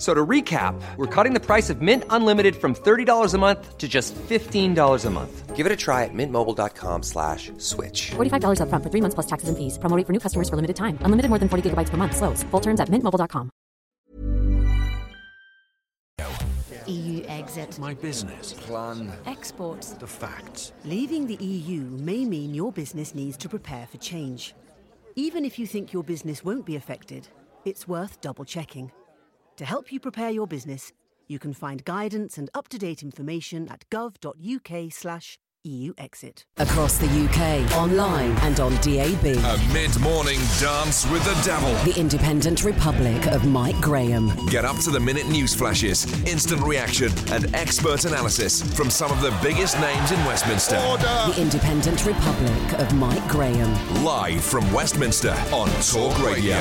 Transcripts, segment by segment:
F- So to recap, we're cutting the price of Mint Unlimited from $30 a month to just $15 a month. Give it a try at mintmobile.com slash switch. $45 upfront for three months plus taxes and fees. Promo for new customers for limited time. Unlimited more than 40 gigabytes per month. Slows. Full terms at mintmobile.com. EU exit. My business. Plan. Exports. The facts. Leaving the EU may mean your business needs to prepare for change. Even if you think your business won't be affected, it's worth double checking. To help you prepare your business, you can find guidance and up to date information at gov.uk slash EU exit. Across the UK, online and on DAB. A mid morning dance with the devil. The Independent Republic of Mike Graham. Get up to the minute news flashes, instant reaction, and expert analysis from some of the biggest names in Westminster. The Independent Republic of Mike Graham. Live from Westminster on Talk Radio.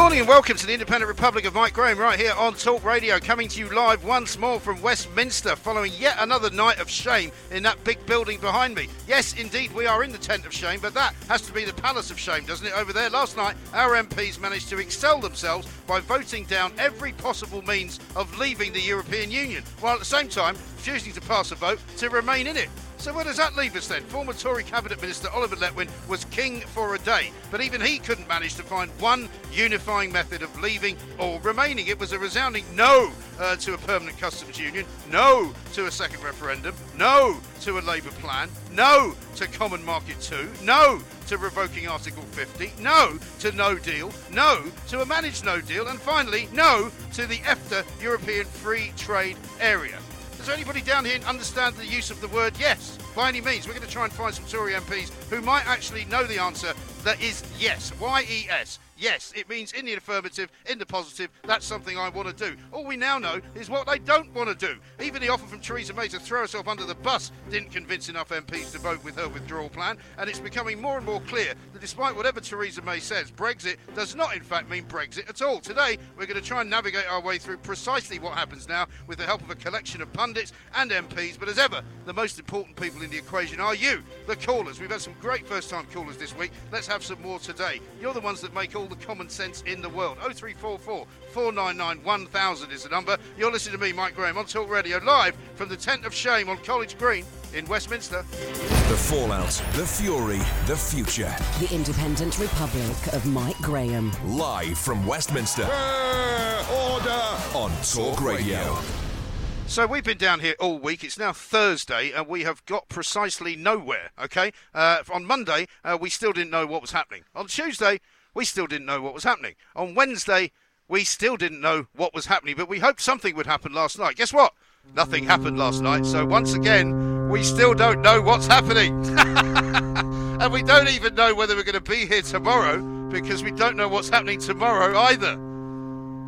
Morning and welcome to the Independent Republic of Mike Graham right here on Talk Radio, coming to you live once more from Westminster following yet another night of shame in that big building behind me. Yes, indeed, we are in the tent of shame, but that has to be the palace of shame, doesn't it, over there? Last night, our MPs managed to excel themselves by voting down every possible means of leaving the European Union, while at the same time refusing to pass a vote to remain in it. So where does that leave us then? Former Tory Cabinet Minister Oliver Letwin was king for a day, but even he couldn't manage to find one unifying method of leaving or remaining. It was a resounding no uh, to a permanent customs union, no to a second referendum, no to a Labour plan, no to Common Market 2, no to revoking Article 50, no to no deal, no to a managed no deal, and finally, no to the EFTA European Free Trade Area. Does anybody down here understand the use of the word yes? By any means, we're going to try and find some Tory MPs who might actually know the answer that is yes. Y E S. Yes, it means in the affirmative, in the positive, that's something I want to do. All we now know is what they don't want to do. Even the offer from Theresa May to throw herself under the bus didn't convince enough MPs to vote with her withdrawal plan, and it's becoming more and more clear that despite whatever Theresa May says, Brexit does not in fact mean Brexit at all. Today, we're going to try and navigate our way through precisely what happens now with the help of a collection of pundits and MPs, but as ever, the most important people in the equation are you, the callers. We've had some great first time callers this week. Let's have some more today. You're the ones that make all the common sense in the world. 0344 499 1000 is the number. You're listening to me, Mike Graham, on Talk Radio, live from the Tent of Shame on College Green in Westminster. The fallout, the fury, the future. The Independent Republic of Mike Graham. Live from Westminster. order on Talk Radio. So we've been down here all week. It's now Thursday, and we have got precisely nowhere. Okay. Uh, on Monday, uh, we still didn't know what was happening. On Tuesday, we still didn't know what was happening. On Wednesday, we still didn't know what was happening. But we hoped something would happen last night. Guess what? Nothing happened last night. So once again, we still don't know what's happening, and we don't even know whether we're going to be here tomorrow because we don't know what's happening tomorrow either.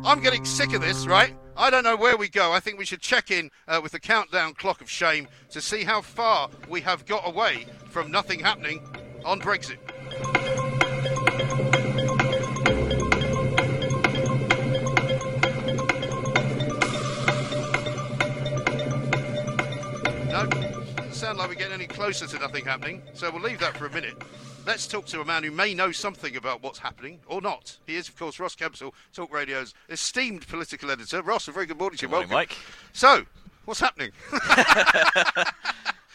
I'm getting sick of this, right? I don't know where we go. I think we should check in uh, with the countdown clock of shame to see how far we have got away from nothing happening on Brexit. Doesn't sound like we're getting any closer to nothing happening, so we'll leave that for a minute. Let's talk to a man who may know something about what's happening or not. He is, of course, Ross Kempsell, Talk Radio's esteemed political editor. Ross, a very good morning to you. Morning, Welcome. Mike. So, what's happening?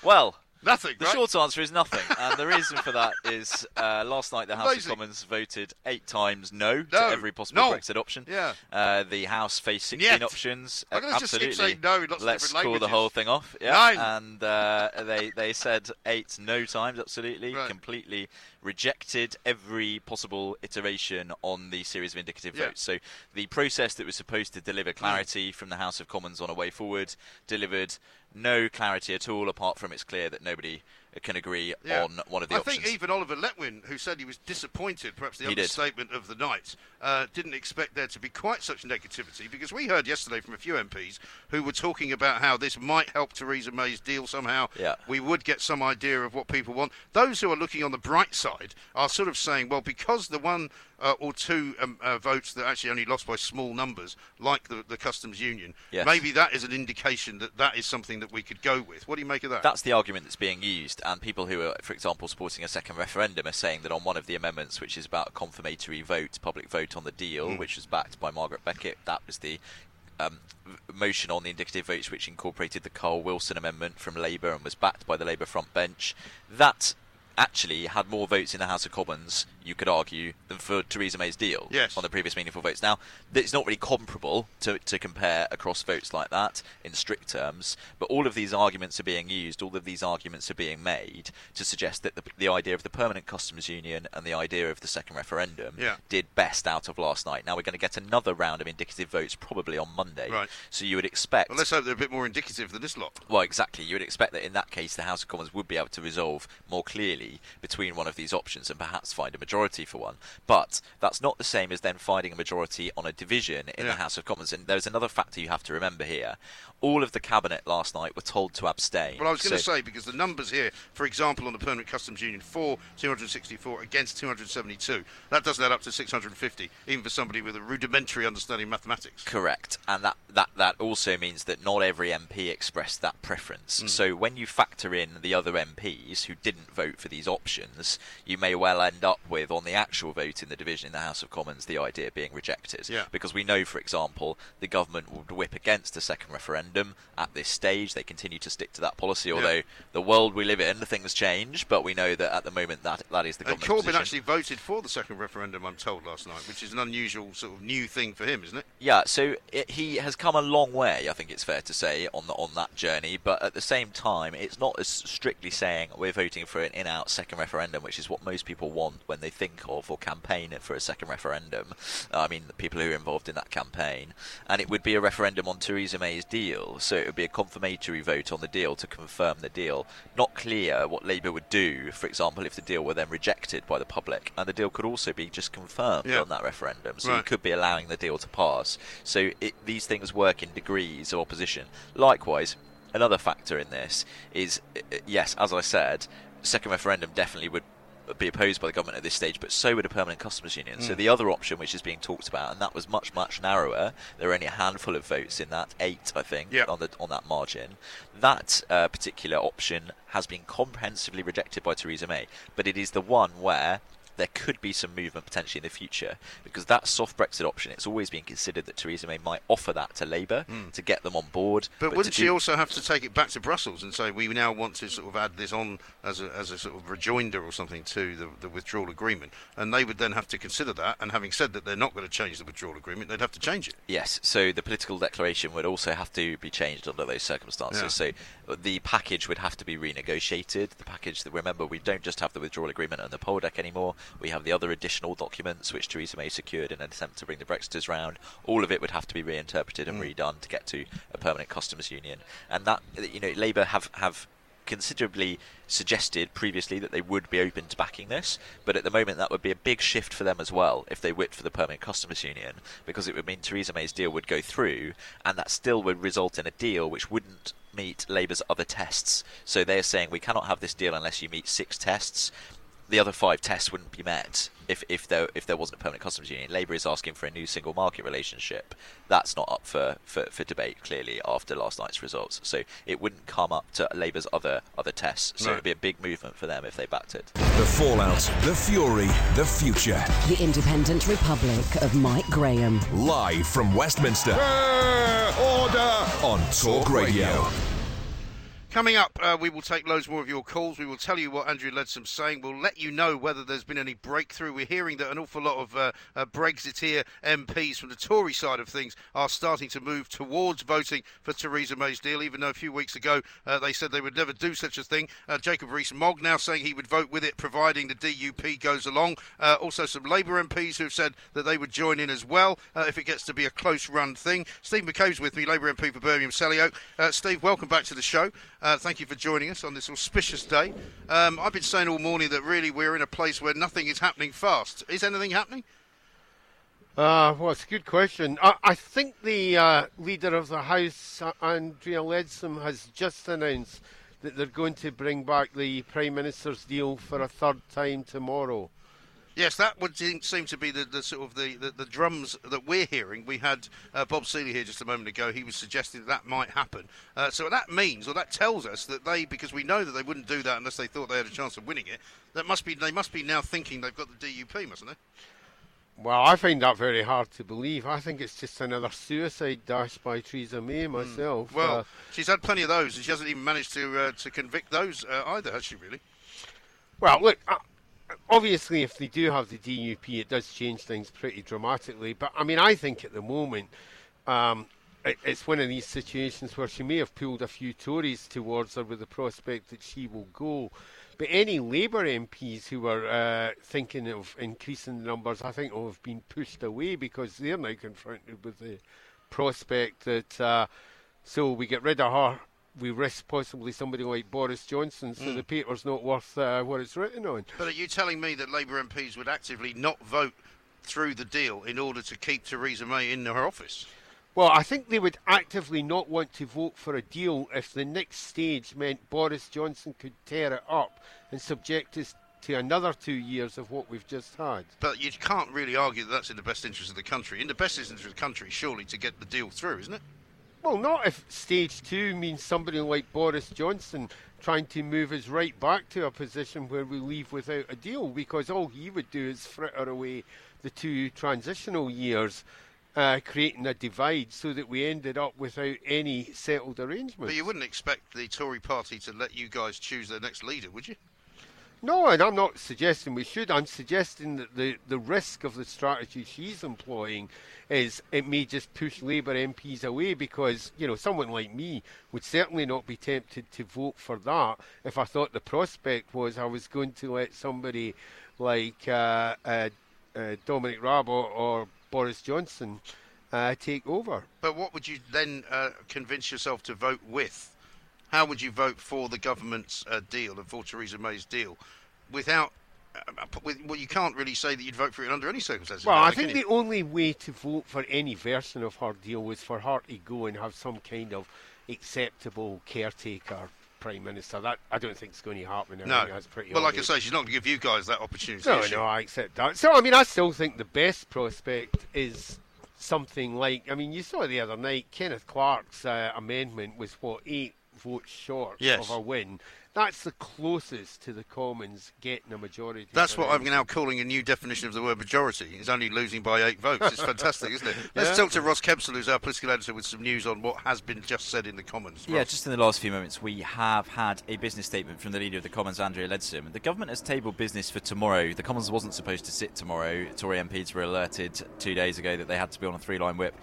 Well, Nothing. The right? short answer is nothing, and the reason for that is uh, last night the House Amazing. of Commons voted eight times no, to every possible No. Brexit option. Yeah. Uh, the House faced 16 Yet. options. Uh, just keep absolutely. saying no in lots of Let's different call the whole thing off. Yeah. Nine. And uh, they they said eight no times. Absolutely, Right. completely rejected every possible iteration on the series of indicative Yeah. votes. So the process that was supposed to deliver clarity from the House of Commons on a way forward delivered no clarity at all, apart from it's clear that nobody can agree Yeah. on one of the I options. think even Oliver Letwin, who said he was disappointed, perhaps the He did. understatement of the night, uh, didn't expect there to be quite such negativity because we heard yesterday from a few MPs who were talking about how this might help Theresa May's deal somehow. Yeah. We would get some idea of what people want. Those who are looking on the bright side are sort of saying, well, because the one uh, or two um, uh, votes that actually only lost by small numbers, like the, the customs union, Yes. maybe that is an indication that that is something that we could go with. What do you make of that? That's the argument that's being used, and people who are, for example, supporting a second referendum are saying that on one of the amendments, which is about a confirmatory vote, public vote on the deal, Mm. which was backed by Margaret Beckett, that was the um, motion on the indicative votes, which incorporated the Kyle Wilson amendment from Labour and was backed by the Labour front bench. That actually had more votes in the House of Commons, you could argue, than for Theresa May's deal Yes. on the previous meaningful votes. Now, it's not really comparable to, to compare across votes like that in strict terms, but all of these arguments are being used, all of these arguments are being made to suggest that the, the idea of the permanent customs union and the idea of the second referendum Yeah. did best out of last night. Now, we're going to get another round of indicative votes probably on Monday. Right. So you would expect. Well, let's hope they're a bit more indicative than this lot. Well, exactly. You would expect that in that case, the House of Commons would be able to resolve more clearly between one of these options and perhaps find a majority for one. But that's not the same as then finding a majority on a division in Yeah. the House of Commons. And there's another factor you have to remember here. All of the cabinet last night were told to abstain. Well, I was going to So- say because the numbers here, for example, on the permanent customs union, for 264 against 272, that doesn't add up to 650, even for somebody with a rudimentary understanding of mathematics. Correct, and that, that, that also means that not every MP expressed that preference. Hmm. So when you factor in the other MPs who didn't vote for these options, you may well end up with, on the actual vote in the division in the House of Commons, the idea being rejected. Yeah. Because we know, for example, the government would whip against a second referendum at this stage. They continue to stick to that policy, although the world we live in, things change. But we know that at the moment that that is the And Corbyn position. actually voted for the second referendum, I'm told, last night, which is an unusual sort of new thing for him, isn't it? Yeah, so it, he has come a long way, I think it's fair to say, on the, on that journey. But at the same time, it's not as strictly saying we're voting for an second referendum, which is what most people want when they think of or campaign for a second referendum. I mean, the people who are involved in that campaign, and it would be a referendum on Theresa May's deal. So it would be a confirmatory vote on the deal to confirm the deal. Not clear what Labour would do, for example, if the deal were then rejected by the public, and the deal could also be just confirmed Yeah. on that referendum. So you could be allowing the deal to pass. So it, these things work in degrees of opposition. Likewise, another factor in this is uh, uh, yes, as I said, second referendum definitely would be opposed by the government at this stage, but so would a permanent customs union. So Mm. the other option, which is being talked about, and that was much much narrower. There were only a handful of votes in that, eight I think, Yeah. on the on that margin. That uh, particular option has been comprehensively rejected by Theresa May, but it is the one where there could be some movement potentially in the future because that soft Brexit option, it's always been considered that Theresa May might offer that to Labour to get them on board. Hmm. But, wouldn't she do- also have to take it back to Brussels and say we now want to sort of add this on as a, as a sort of rejoinder or something to the, the withdrawal agreement? And they would then have to consider that. And having said that they're not going to change the withdrawal agreement, they'd have to change it. Yes, so the political declaration would also have to be changed under those circumstances. Yeah. So uh, the package would have to be renegotiated. The package that remember we don't just have the withdrawal agreement and the poll deck anymore. We have the other additional documents which Theresa May secured in an attempt to bring the Brexiters round. All of it would have to be reinterpreted and Mm. redone to get to a permanent customs union. And that you know Labour have have considerably suggested previously that they would be open to backing this, but at the moment that would be a big shift for them as well if they whipped for the permanent customs union, because it would mean Theresa May's deal would go through, and that still would result in a deal which wouldn't meet Labour's other tests. So they're saying we cannot have this deal unless you meet six tests. The other five tests wouldn't be met if, if there if there wasn't a permanent customs union. Labour is asking for a new single market relationship. That's not up for, for, for debate clearly after last night's results. So it wouldn't come up to Labour's other other tests. So Right. it would be a big movement for them if they backed it. The fallout, the fury, the future. The Independent Republic of Mike Graham. Live from Westminster. Order on Talk Radio. Coming up, uh, we will take loads more of your calls. We will tell you what Andrea Leadsom's saying. We'll let you know whether there's been any breakthrough. We're hearing that an awful lot of uh, uh, Brexiteer MPs from the Tory side of things are starting to move towards voting for Theresa May's deal, even though a few weeks ago uh, they said they would never do such a thing. Uh, Jacob Rees-Mogg now saying he would vote with it, providing the DUP goes along. Uh, also, some Labour MPs who've said that they would join in as well if it gets to be a close-run thing. Steve McCabe's with me, Labour MP for Birmingham Selly Oak. Steve, welcome back to the show. Uh, thank you for joining us on this auspicious day. Um, I've been saying all morning that really we're in a place where nothing is happening fast. Is anything happening? Uh, well, it's a good question. I, I think the uh, leader of the House, uh, Andrea Leadsom, has just announced that they're going to bring back the Prime Minister's deal for a third time tomorrow. Yes, that would seem to be the, the sort of the, the, the, drums that we're hearing. We had uh, Bob Seely here just a moment ago. He was suggesting that, that might happen. Uh, so that means, or that tells us that they, because we know that they wouldn't do that unless they thought they had a chance of winning it. That must be they must be now thinking they've got the DUP, mustn't they? Well, I find that very hard to believe. I think it's just another suicide dash by Theresa May hmm. myself. Mm. Well, uh, she's had plenty of those, and she hasn't even managed to uh, to convict those uh, either, has she? Really? Well, look, obviously, if they do have the DUP, it does change things pretty dramatically. But I mean, I think at the moment, um, it, it's one of these situations where she may have pulled a few Tories towards her with the prospect that she will go. But any Labour MPs who are uh, thinking of increasing the numbers, I think, will have been pushed away because they're now confronted with the prospect that. Uh, so we get rid of her we risk possibly somebody like Boris Johnson, so mm. the paper's not worth uh, what it's written on. But are you telling me that Labour MPs would actively not vote through the deal in order to keep Theresa May in her office? Well, I think they would actively not want to vote for a deal if the next stage meant Boris Johnson could tear it up and subject us to another two years of what we've just had. But you can't really argue that that's in the best interest of the country. In the best interest of the country, surely, to get the deal through, isn't it? Well, not if stage two means somebody like Boris Johnson trying to move us right back to a position where we leave without a deal, because all he would do is fritter away the two transitional years. Uh, creating a divide so that we ended up without any settled arrangement. But you wouldn't expect the Tory party to let you guys choose their next leader, would you? No, and I'm not suggesting we should. I'm suggesting that the, the risk of the strategy she's employing is it may just push Labour MPs away because, you know, someone like me would certainly not be tempted to vote for that if I thought the prospect was I was going to let somebody like uh, uh, uh, Dominic Raab or, or Boris Johnson uh, take over. But what would you then uh, convince yourself to vote with? How would you vote for the government's uh, deal and for Theresa May's deal without? Uh, with, well, you can't really say that you'd vote for it under any circumstances. Well, I think the only way to vote for any version of her deal was for her to go and have some kind of acceptable caretaker prime minister. That I don't think is going to happen. No, that's pretty. Well, obvious. like I say, she's not going to give you guys that opportunity. No, no, I accept that. So I mean, I still think the best prospect is something like. I mean, you saw the other night, Kenneth Clarke's uh, amendment was what eight votes short yes. of a win. That's the closest to the Commons getting a majority. That's what I'm now calling a new definition of the word majority. He's only losing by eight votes. It's fantastic, isn't it? Let's yeah. talk to Ross Kempsell, who's our political editor, with some news on what has been just said in the Commons. Ross. Yeah, just in the last few moments, we have had a business statement from the leader of the Commons, Andrea Leadsom. The government has tabled business for tomorrow. The Commons wasn't supposed to sit tomorrow. Tory MPs were alerted two days ago that they had to be on a three-line whip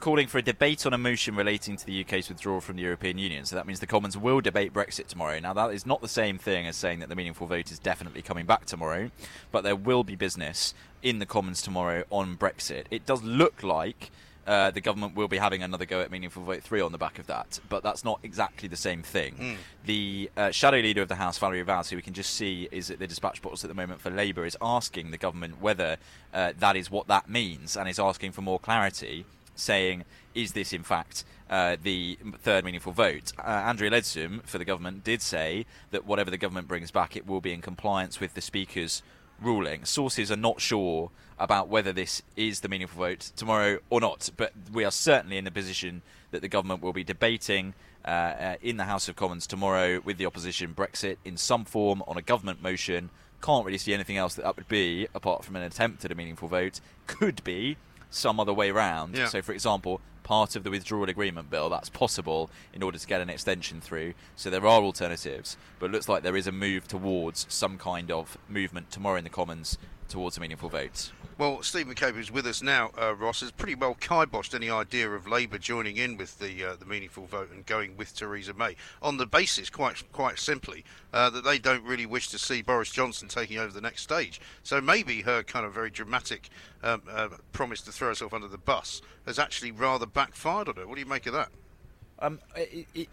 calling for a debate on a motion relating to the UK's withdrawal from the European Union. So that means the Commons will debate Brexit tomorrow. Now, that is not the same thing as saying that the meaningful vote is definitely coming back tomorrow, but there will be business in the Commons tomorrow on Brexit. It does look like. Uh, the government will be having another go at Meaningful Vote 3 on the back of that, but that's not exactly the same thing. Mm. The uh, shadow leader of the House, Valerie Vaz, who we can just see is at the dispatch box at the moment for Labour, is asking the government whether uh, that is what that means and is asking for more clarity saying, is this in fact uh, the third meaningful vote? Uh, Andrea Leadsom for the government did say that whatever the government brings back, it will be in compliance with the Speaker's ruling. Sources are not sure about whether this is the meaningful vote tomorrow or not, but we are certainly in a position that the government will be debating uh, uh, in the House of Commons tomorrow with the opposition Brexit in some form on a government motion. Can't really see anything else that that would be apart from an attempt at a meaningful vote. Could be some other way round. Yeah. So, for example, part of the withdrawal agreement bill. That's possible in order to get an extension through. So there are alternatives, but it looks like there is a move towards some kind of movement tomorrow in the Commons towards a meaningful vote. Well, Steve McCabe, who's with us now, uh, Ross, has pretty well kiboshed any idea of Labour joining in with the uh, the meaningful vote and going with Theresa May on the basis, quite quite simply, uh, that they don't really wish to see Boris Johnson taking over the next stage. So maybe her kind of very dramatic um, uh, promise to throw herself under the bus has actually rather backfired on her. What do you make of that? Um, it, it,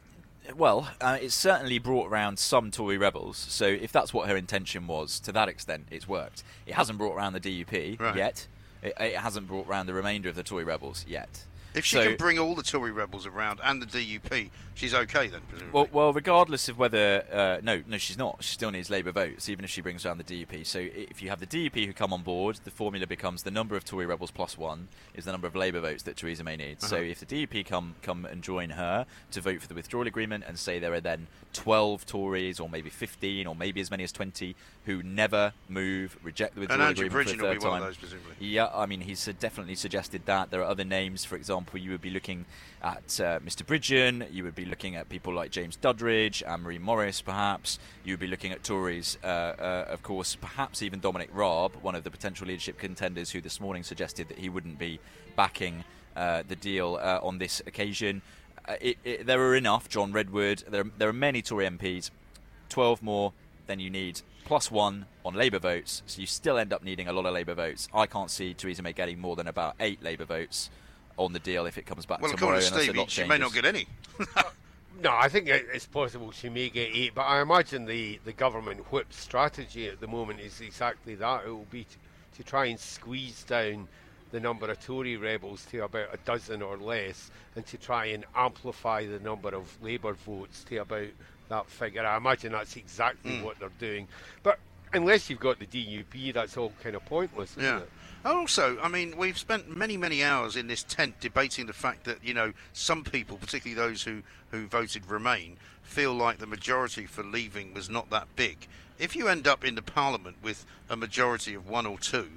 well, uh, it's certainly brought around some Tory rebels. So if that's what her intention was, to that extent, it's worked. It hasn't brought around the DUP Right. yet. It, it hasn't brought around the remainder of the Tory rebels yet. If she So- can bring all the Tory rebels around and the DUP, she's okay then, presumably. Well, well, regardless of whether uh, no, no, she's not. She still needs Labour votes, even if she brings around the DUP. So if you have the DUP who come on board, the formula becomes the number of Tory rebels plus one is the number of Labour votes that Theresa May needs. So Uh-huh. if the DUP come come and join her to vote for the withdrawal agreement and say there are then 12 Tories or maybe 15 or maybe as many as 20 who never move, reject the withdrawal Andrew agreement Bridgen for a will third be one of time. those, presumably. Yeah, I mean, he's definitely suggested that. There are other names, for example, you would be looking at uh, Mr. Bridgen, you would be looking at people like James Duddridge, Anne Marie Morris, perhaps. You would be looking at Tories, uh, uh, of course, perhaps even Dominic Raab, one of the potential leadership contenders who this morning suggested that he wouldn't be backing uh, the deal uh, on this occasion. Uh, it, it, there are enough, John Redwood, there, there are many Tory MPs, 12 more than you need, plus one on Labour votes, so you still end up needing a lot of Labour votes. I can't see Theresa May getting more than about eight Labour votes on the deal if it comes back well, tomorrow. according to unless a Steve, lot she may not get any. No, I think it's possible she may get eight, but I imagine the, the government whip strategy at the moment is exactly that. It will be to, to try and squeeze down the number of Tory rebels to about a dozen or less, and to try and amplify the number of Labour votes to about that figure. I imagine that's exactly Mm. what they're doing. But unless you've got the DUP, that's all kind of pointless, isn't Yeah. it? Also, I mean, we've spent many, many hours in this tent debating the fact that you know some people, particularly those who who voted Remain, feel like the majority for leaving was not that big. If you end up in the Parliament with a majority of one or two,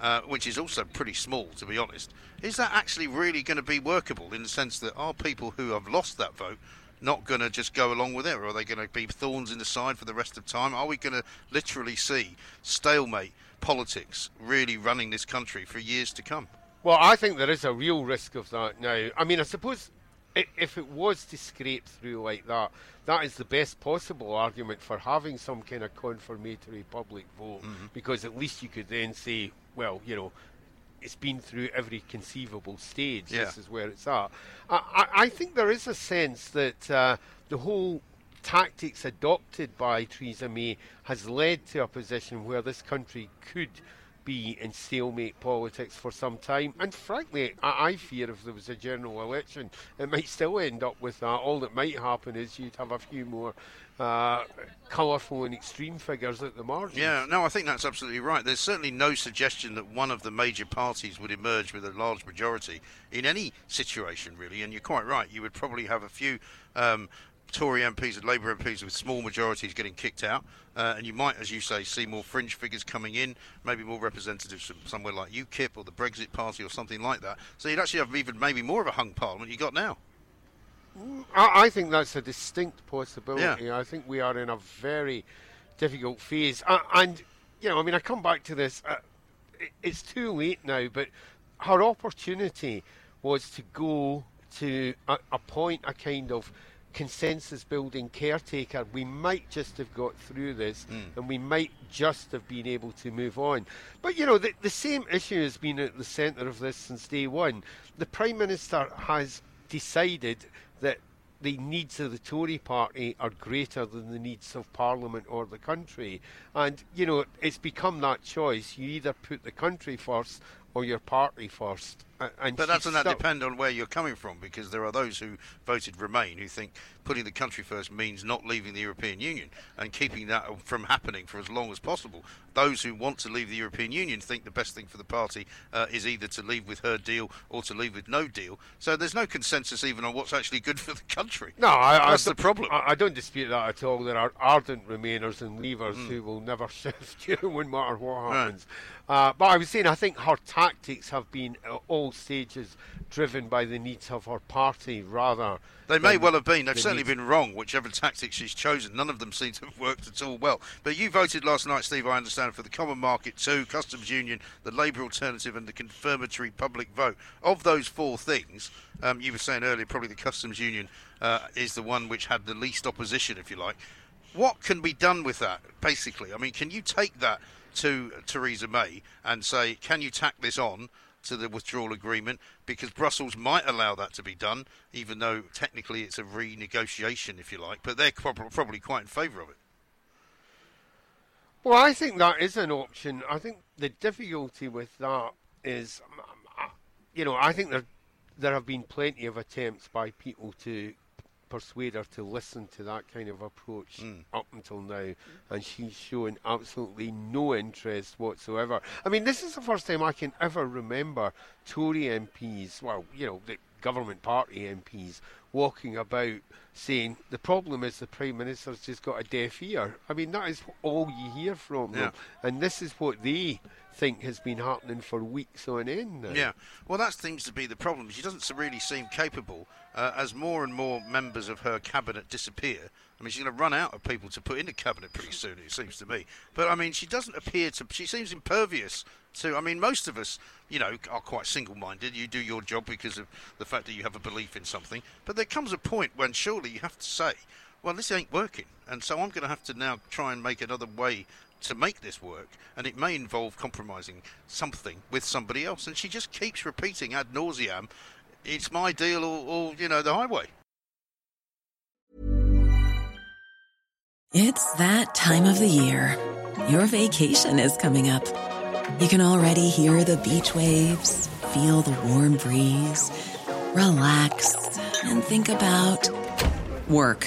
uh, which is also pretty small, to be honest, is that actually really going to be workable in the sense that are people who have lost that vote not going to just go along with it, or are they going to be thorns in the side for the rest of time? Are we going to literally see stalemate politics really running this country for years to come? Well, I think there is a real risk of that now. I mean, I suppose if it was to scrape through like that, that is the best possible argument for having some kind of confirmatory public vote, Mm-hmm. because at least you could then say, well, you know, it's been through every conceivable stage. Yeah. This is where it's at. I, I, I think there is a sense that uh, the whole tactics adopted by Theresa May has led to a position where this country could be in stalemate politics for some time. And frankly, I, I fear if there was a general election, it might still end up with that. All that might happen is you'd have a few more uh, colourful and extreme figures at the margins. Yeah, no, I think that's absolutely right. There's certainly no suggestion that one of the major parties would emerge with a large majority in any situation, really. And you're quite right. You would probably have a few um, Tory MPs and Labour MPs with small majorities getting kicked out, uh, and you might, as you say, see more fringe figures coming in, maybe more representatives from somewhere like UKIP or the Brexit Party or something like that. So you'd actually have even maybe more of a hung parliament you got now. I, I think that's a distinct possibility. Yeah. I think we are in a very difficult phase. Uh, and, you know, I mean, I come back to this. Uh, it, it's too late now, but her opportunity was to go to a, appoint a kind of consensus building caretaker. We might just have got through this hmm. and we might just have been able to move on. But, you know, the, the same issue has been at the centre of this since day one. The Prime Minister has decided that the needs of the Tory party are greater than the needs of Parliament or the country. And, you know, it's become that choice. You either put the country first or your party first. And But doesn't that depend on where you're coming from? Because there are those who voted Remain who think putting the country first means not leaving the European Union and keeping that from happening for as long as possible. Those who want to leave the European Union think the best thing for the party uh, is either to leave with her deal or to leave with no deal. So there's no consensus even on what's actually good for the country. No, I, that's I, the problem. I, I don't dispute that at all. There are ardent Remainers and Leavers Mm. who will never shift, you no matter what Right. Uh, but I was saying, I think her tactics have been at all stages driven by the needs of her party rather. They may well have been. They've the certainly needs- been wrong, whichever tactics she's chosen. None of them seem to have worked at all well. But you voted last night, Steve, I understand, for the Common Market 2, Customs Union, the Labour Alternative, and the Confirmatory Public Vote. Of those four things, um, you were saying earlier, probably the Customs Union uh, is the one which had the least opposition, if you like. What can be done with that, basically? I mean, can you take that to Theresa May and say, can you tack this on to the withdrawal agreement? Because Brussels might allow that to be done, even though technically it's a renegotiation, if you like, but they're probably quite in favour of it. Well, I think that is an option. I think the difficulty with that is, you know, I think there there have been plenty of attempts by people to persuade her to listen to that kind of approach hmm. up until now, and she's shown absolutely no interest whatsoever. I mean, this is the first time I can ever remember Tory MPs, well, you know, the government party MPs, walking about saying the problem is the Prime Minister's just got a deaf ear. I mean, that is all you hear from them, and this is what they think has been happening for weeks on end now. Yeah, well, that seems to be the problem. She doesn't really seem capable uh, as more and more members of her cabinet disappear. I mean, she's going to run out of people to put in the cabinet pretty soon, it seems to me. But I mean, she doesn't appear to. She seems impervious to. I mean, most of us, you know, are quite single-minded. You do your job because of the fact that you have a belief in something. But there comes a point when surely you have to say, "Well, this ain't working," and so I'm going to have to now try and make another way to make this work, and it may involve compromising something with somebody else. And she just keeps repeating ad nauseam, "It's my deal, or, or you know, the highway." It's that time of the year. Your vacation is coming up. You can already hear the beach waves, feel the warm breeze, relax, and think about work.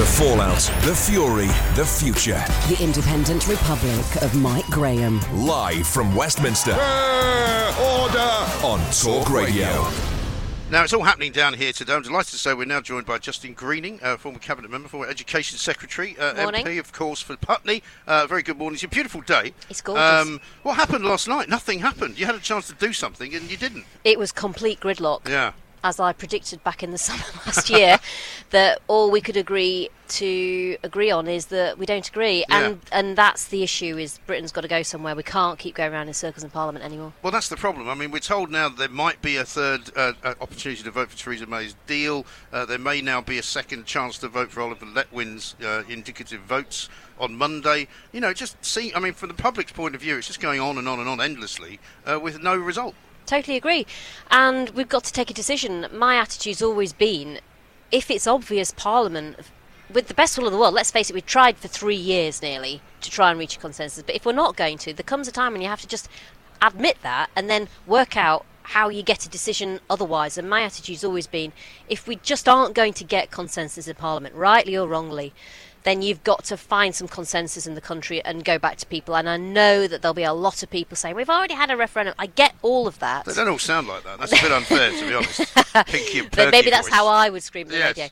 The fallout, the fury, the future. The Independent Republic of Mike Graham. Live from Westminster. order on Talk Radio. Now, it's all happening down here today. I'm delighted to say we're now joined by Justine Greening, uh, former Cabinet Member, former Education Secretary, uh, MP, of course, for Putney. Uh, very good morning. It's a beautiful day. It's gorgeous. what happened last night? Nothing happened. You had a chance to do something and you didn't. It was complete gridlock. Yeah. As I predicted back in the summer last year, that all we could agree to agree on is that we don't agree, and and that's the issue. Is Britain's got to go somewhere? We can't keep going around in circles in Parliament anymore. Well, that's the problem. I mean, we're told now that there might be a third uh, uh, opportunity to vote for Theresa May's deal. Uh, there may now be a second chance to vote for Oliver Letwin's uh, indicative votes on Monday. You know, just see. I mean, from the public's point of view, it's just going on and on and on endlessly uh, with no result. Totally agree. And we've got to take a decision. My attitude's always been if it's obvious Parliament, with the best will of the world, let's face it, we've tried for three years nearly to try and reach a consensus. But if we're not going to, there comes a time when you have to just admit that and then work out how you get a decision otherwise. And my attitude's always been if we just aren't going to get consensus in Parliament, rightly or wrongly, then you've got to find some consensus in the country and go back to people. And I know that there'll be a lot of people saying, We've already had a referendum. I get all of that. They don't all sound like that. That's a bit unfair, to be honest. Pinky and maybe that's voice. how I would scream at the Yes. radio.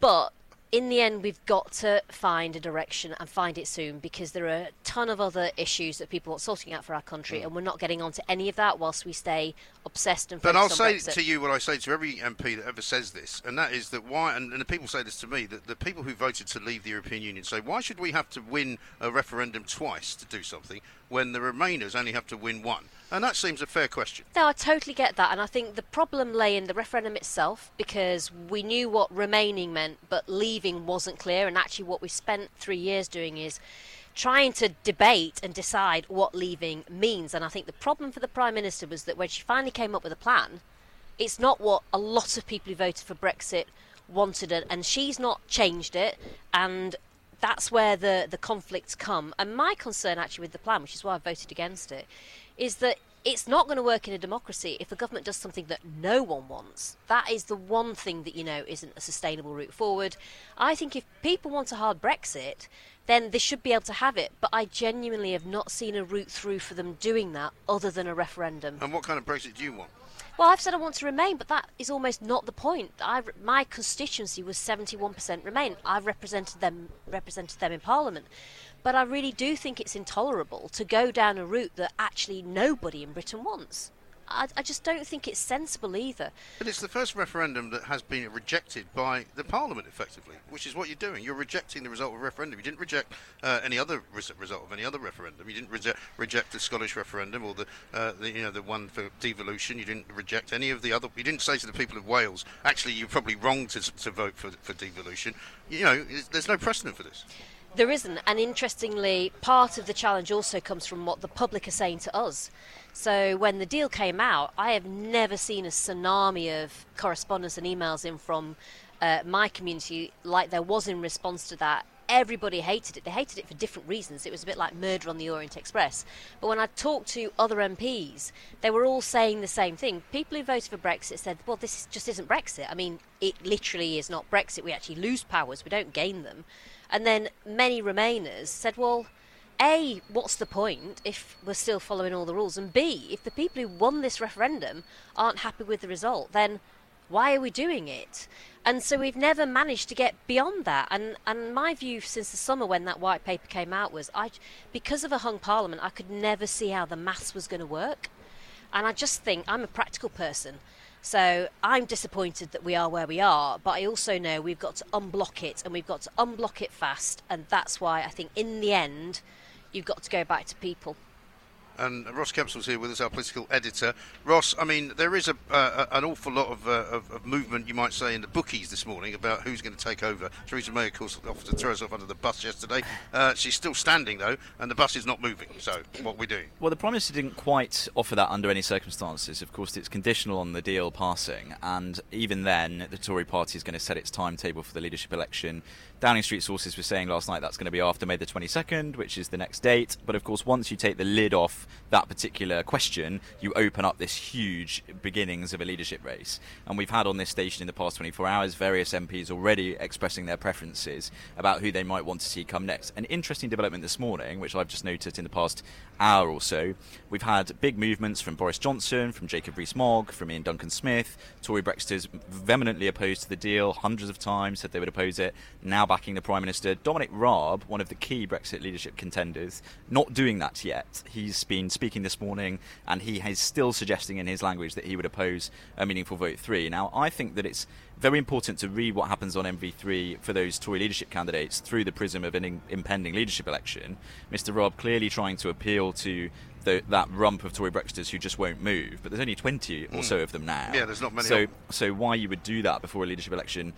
But in the end, we've got to find a direction and find it soon because there are a ton of other issues that people are sorting out for our country, Mm. and we're not getting onto any of that whilst we stay obsessed and. But I'll say Brexit. to you what I say to every MP that ever says this, and that is that why, and, and the people say this to me, that the people who voted to leave the European Union say, why should we have to win a referendum twice to do something when the Remainers only have to win one? And that seems a fair question. No, I totally get that, and I think the problem lay in the referendum itself because we knew what remaining meant, but leaving wasn't clear. And actually, what we spent three years doing is trying to debate and decide what leaving means. And I think the problem for the Prime Minister was that when she finally came up with a plan, it's not what a lot of people who voted for Brexit wanted, and she's not changed it. And that's where the, the conflicts come. And my concern, actually, with the plan, which is why I voted against it, is that it's not going to work in a democracy if the government does something that no one wants. That is the one thing that you know isn't a sustainable route forward. I think if people want a hard Brexit, then they should be able to have it. But I genuinely have not seen a route through for them doing that other than a referendum. And what kind of Brexit do you want? Well, I've said I want to remain, but that is almost not the point. I, my constituency was 71% Remain. I've represented them, represented them in Parliament, but I really do think it's intolerable to go down a route that actually nobody in Britain wants. I, I just don't think it's sensible either. But it's the first referendum that has been rejected by the Parliament, effectively, which is what you're doing. You're rejecting the result of a referendum. You didn't reject uh, any other res- result of any other referendum. You didn't reject reject the Scottish referendum or the, uh, the you know the one for devolution. You didn't reject any of the other. You didn't say to the people of Wales, actually, you're probably wrong to, to vote for for devolution. You know, there's no precedent for this. There isn't, and interestingly, part of the challenge also comes from what the public are saying to us. So when the deal came out, I have never seen a tsunami of correspondence and emails in from uh, my community like there was in response to that. Everybody hated it. They hated it for different reasons. It was a bit like murder on the Orient Express. But when I talked to other MPs, they were all saying the same thing. People who voted for Brexit said, well, this just isn't Brexit. I mean, it literally is not Brexit. We actually lose powers, we don't gain them. And then many Remainers said, well, A, what's the point if we're still following all the rules? And B, if the people who won this referendum aren't happy with the result, then why are we doing it? And so we've never managed to get beyond that. And and my view since the summer when that white paper came out was I because of a hung parliament I could never see how the maths was going to work. And I just think I'm a practical person. So I'm disappointed that we are where we are, but I also know we've got to unblock it and we've got to unblock it fast. And that's why I think in the end, you've got to go back to people. And Ross Kempsell's here with us, our political editor. Ross, I mean, there is a, uh, an awful lot of, uh, of, of movement, you might say, in the bookies this morning about who's going to take over. Theresa May, of course, offered to throw herself under the bus yesterday. Uh, she's still standing, though, and the bus is not moving. So, what we doing? Well, the Prime Minister didn't quite offer that under any circumstances. Of course, it's conditional on the deal passing, and even then, the Tory party is going to set its timetable for the leadership election. Downing Street sources were saying last night that's going to be after May the 22nd, which is the next date. But of course, once you take the lid off that particular question, you open up this huge beginnings of a leadership race. And we've had on this station in the past 24 hours various MPs already expressing their preferences about who they might want to see come next. An interesting development this morning, which I've just noticed in the past hour or so, we've had big movements from Boris Johnson, from Jacob Rees-Mogg, from Iain Duncan-Smith. Tory Brexiters vehemently opposed to the deal, hundreds of times said they would oppose it. Now backing the Prime Minister. Dominic Raab, one of the key Brexit leadership contenders, not doing that yet. He's been speaking this morning and he is still suggesting in his language that he would oppose a meaningful vote three. Now, I think that it's very important to read what happens on MV3 for those Tory leadership candidates through the prism of an in- impending leadership election. Mr. Raab clearly trying to appeal to the, that rump of Tory Brexiters who just won't move, but there's only 20 or Mm. so of them now. Yeah, there's not many So, so why you would do that before a leadership election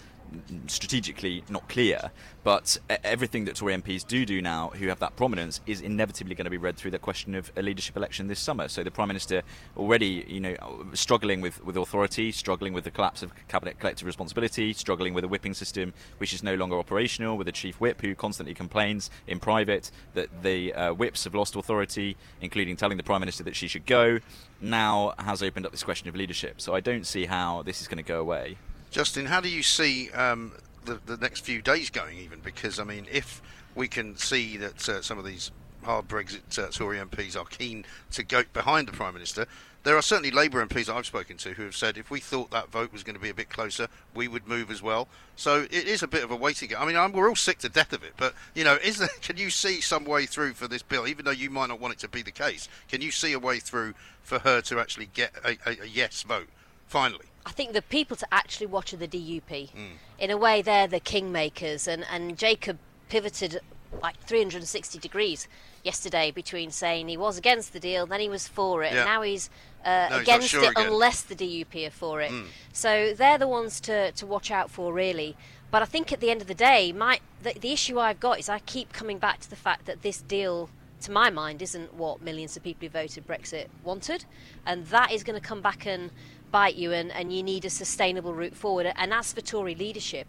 strategically not clear, but everything that Tory MPs do do now who have that prominence is inevitably going to be read through the question of a leadership election this summer. So the Prime Minister already, you know, struggling with, with authority, struggling with the collapse of cabinet collective responsibility, struggling with a whipping system which is no longer operational, with a chief whip who constantly complains in private that the uh, whips have lost authority, including telling the Prime Minister that she should go, now has opened up this question of leadership. So I don't see how this is going to go away. Justine, how do you see um, the, the next few days going, even? Because, I mean, if we can see that uh, some of these hard Brexit uh, Tory MPs are keen to go behind the Prime Minister. There are certainly Labour MPs I've spoken to who have said if we thought that vote was going to be a bit closer, we would move as well. So it is a bit of a waiting game. I mean, I'm, we're all sick to death of it, but you know, is there, can you see some way through for this bill, even though you might not want it to be the case? Can you see a way through for her to actually get a, a, a yes vote finally? I think the people to actually watch are the DUP. Mm. In a way, they're the kingmakers, and, and Jacob pivoted like 360 degrees yesterday between saying he was against the deal, then he was for it, Yeah. and now he's uh, he's against sure it again. unless the DUP are for it. Mm. So they're the ones to, to watch out for, really. But I think at the end of the day, my the, the issue I've got is I keep coming back to the fact that this deal, to my mind, isn't what millions of people who voted Brexit wanted, and that is going to come back and bite you, and, and you need a sustainable route forward. And as for Tory leadership,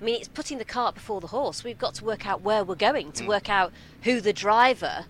I mean, it's putting the cart before the horse. We've got to work out where we're going, to Mm. work out who the driver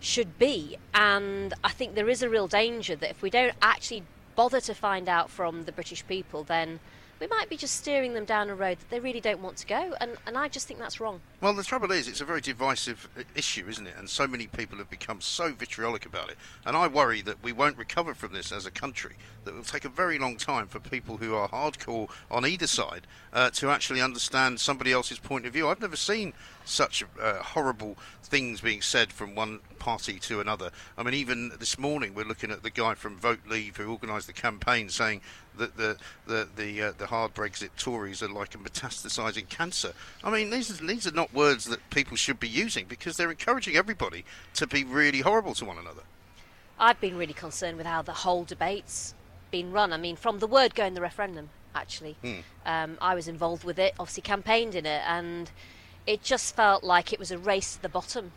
should be. And I think there is a real danger that if we don't actually bother to find out from the British people, then we might be just steering them down a road that they really don't want to go. And, and I just think that's wrong. Well, the trouble is, it's a very divisive issue, isn't it? And so many people have become so vitriolic about it. And I worry that we won't recover from this as a country. That it will take a very long time for people who are hardcore on either side uh, to actually understand somebody else's point of view. I've never seen such uh, horrible things being said from one party to another. I mean, even this morning we're looking at the guy from Vote Leave who organised the campaign saying that the the the, uh, the hard Brexit Tories are like a metastasising cancer. I mean, these are, these are not words that people should be using because they're encouraging everybody to be really horrible to one another. I've been really concerned with how the whole debate's been run. I mean, from the word going the referendum, actually. Hmm. Um, I was involved with it, obviously campaigned in it, and it just felt like it was a race to the bottom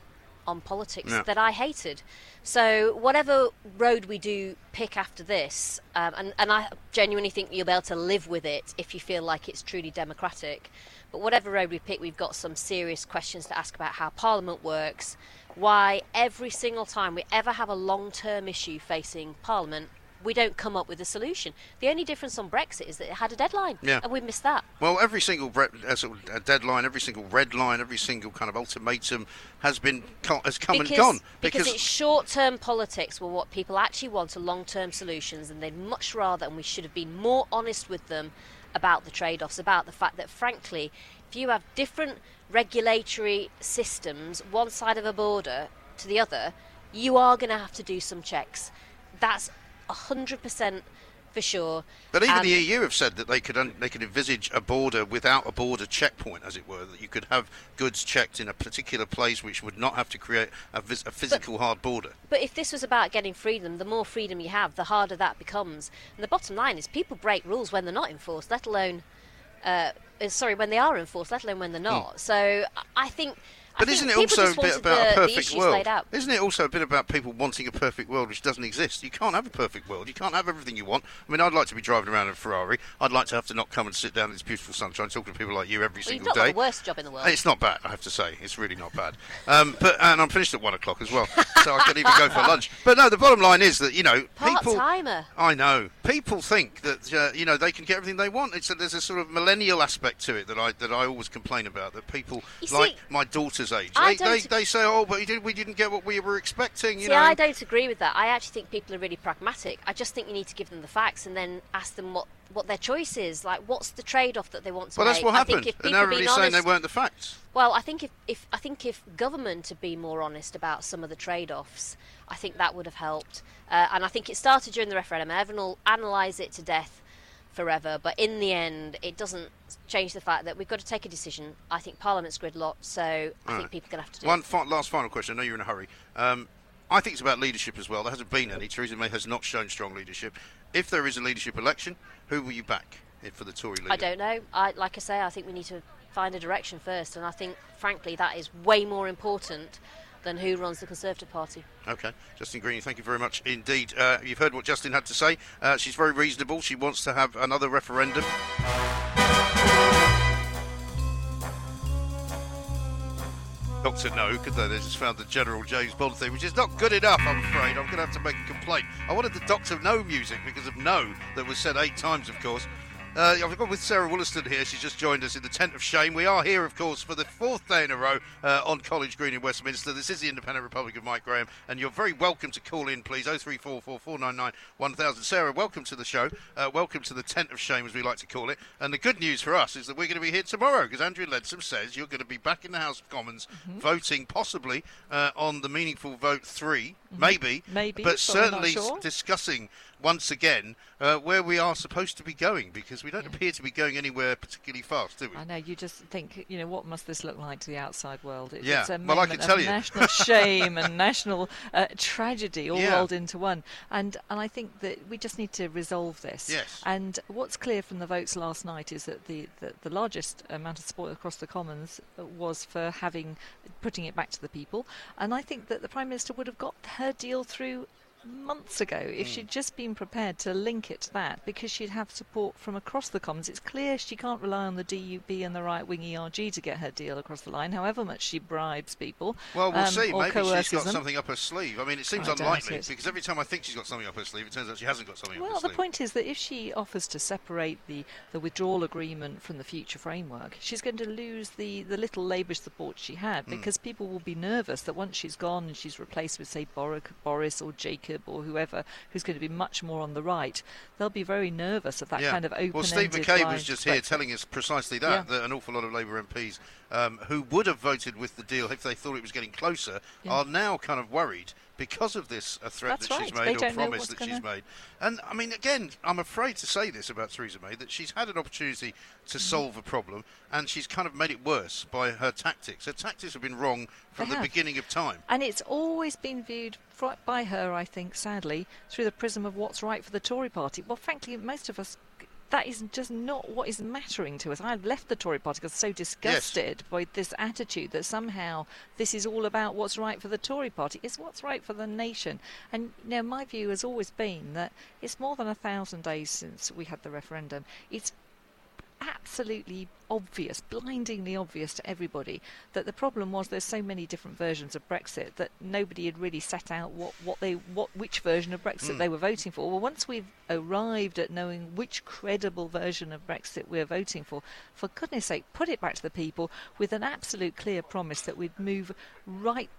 on politics Yeah. that I hated. So whatever road we do pick after this, um, and, and I genuinely think you'll be able to live with it if you feel like it's truly democratic. But whatever road we pick, we've got some serious questions to ask about how Parliament works, why every single time we ever have a long-term issue facing Parliament, we don't come up with a solution. The only difference on Brexit is that it had a deadline, Yeah. and we missed that. Well, every single bre- uh, sort of, deadline, every single red line, every single kind of ultimatum has been has come because, and gone because it's short-term politics were what people actually want are long-term solutions and they'd much rather and we should have been more honest with them about the trade-offs about the fact that frankly if you have different regulatory systems one side of a border to the other you are going to have to do some checks that's 100% for sure But even And- the EU have said that they could un- they could envisage a border without a border checkpoint, as it were. That you could have goods checked in a particular place, which would not have to create a, vis- a physical hard border. But if this was about getting freedom, the more freedom you have, the harder that becomes. And the bottom line is people break rules when they're not enforced, let alone, uh, uh, sorry, when they are enforced, let alone when they're not. So I- I think. But isn't it also a bit about the, a perfect world? Isn't it also a bit about people wanting a perfect world which doesn't exist? You can't have a perfect world. You can't have everything you want. I mean, I'd like to be driving around in a Ferrari. I'd like to have to not come and sit down in this beautiful sunshine talking to people like you every Well, you've single not day. got the worst job in the world. It's not bad, I have to say. It's really not bad. Um, but and I'm finished at one o'clock as well, so I can even go for lunch. But no, the bottom line is that you know people. Part-timer. I know people think that uh, you know they can get everything they want. It's a, there's a sort of millennial aspect to it that I that I always complain about. That people You see, like my age, I they, they, don't- they say, "Oh, but did, we didn't get what we were expecting." You See, know, I don't agree with that. I actually think people are really pragmatic. I just think you need to give them the facts and then ask them what, what their choice is. Like, what's the trade-off that they want to well, make? that's what I happened, and everybody's being saying they weren't the facts. Well, I think if, if I think if government had been more honest about some of the trade-offs, I think that would have helped. Uh, and I think it started during the referendum. Everyone will analyse it to death forever, but in the end, it doesn't change the fact that we've got to take a decision. I think Parliament's gridlocked, so I All think people are going to have to do One fi- last final question. I know you're in a hurry. Um, I think it's about leadership as well. There hasn't been any. Theresa May has not shown strong leadership. If there is a leadership election, who will you back for the Tory leader? I don't know. I like I say, I think we need to find a direction first, and I think, frankly, that is way more important than who runs the Conservative Party. Okay, Justine Greening, thank you very much indeed. Uh, you've heard what Justine had to say. Uh, she's very reasonable. She wants to have another referendum. Doctor No, could they? They just found the General James Bond thing, which is not good enough, I'm afraid. I'm going to have to make a complaint. I wanted the Doctor No music because of No that was said eight times, of course. Uh, I've gone with Sarah Wollaston here. She's just joined us in the tent of shame. We are here, of course, for the fourth day in a row uh, on College Green in Westminster. This is the Independent Republic of Mike Graham, and you're very welcome to call in, please. 0344 499 1000. Sarah, welcome to the show. Uh, welcome to the tent of shame, as we like to call it. And the good news for us is that we're going to be here tomorrow because Andrea Leadsom says you're going to be back in the House of Commons Mhm. voting possibly uh, on the meaningful vote 3 Mhm. maybe, Maybe, but certainly sure. discussing once again uh, where we are supposed to be going because we don't appear to be going anywhere particularly fast, do we? I know you just think, you know, what must this look like to the outside world? It's, Yeah, it's a well, I can tell you. national shame and national uh, tragedy all Yeah. rolled into one. And and I think that we just need to resolve this. Yes. And what's clear from the votes last night is that the, the, the largest amount of support across the Commons uh, was for having putting it back to the people. And I think that the Prime Minister would have got her deal through months ago if Mm. she'd just been prepared to link it to that because she'd have support from across the Commons. It's clear she can't rely on the DUP and the right wing ERG to get her deal across the line, however much she bribes people. Well, we'll um, see. Maybe she's got something up her sleeve. I mean, it seems I unlikely because every time I think she's got something up her sleeve, it turns out she hasn't got something up Well, the point is that if she offers to separate the, the withdrawal agreement from the future framework, she's going to lose the, the little Labour support she had Mm. because people will be nervous that once she's gone and she's replaced with, say, Boric, Boris or Jacob or whoever who's going to be much more on the right, they'll be very nervous of that yeah. kind of open Well, Steve McCabe was just here telling us precisely that, Yeah. that an awful lot of Labour MPs um, who would have voted with the deal if they thought it was getting closer Yeah. are now kind of worried because of this uh, threat That's that she's made They or promise that she's gonna- made. And I mean, again, I'm afraid to say this about Theresa May that she's had an opportunity to Mm-hmm. solve a problem and she's kind of made it worse by her tactics. Her tactics have been wrong from They the have. beginning of time. And it's always been viewed by her, I think, sadly, through the prism of what's right for the Tory party. Well, frankly, most of us, that is just not what is mattering to us. I've left the Tory party because I'm so disgusted by this attitude that somehow this is all about what's right for the Tory party. It's what's right for the nation. And you know, my view has always been that it's more than a thousand days since we had the referendum. It's absolutely obvious, blindingly obvious to everybody, that the problem was there's so many different versions of Brexit that nobody had really set out what, what they what which version of Brexit Mm. they were voting for. Well, once we've arrived at knowing which credible version of Brexit we're voting for, for goodness sake, put it back to the people with an absolute clear promise that we'd move right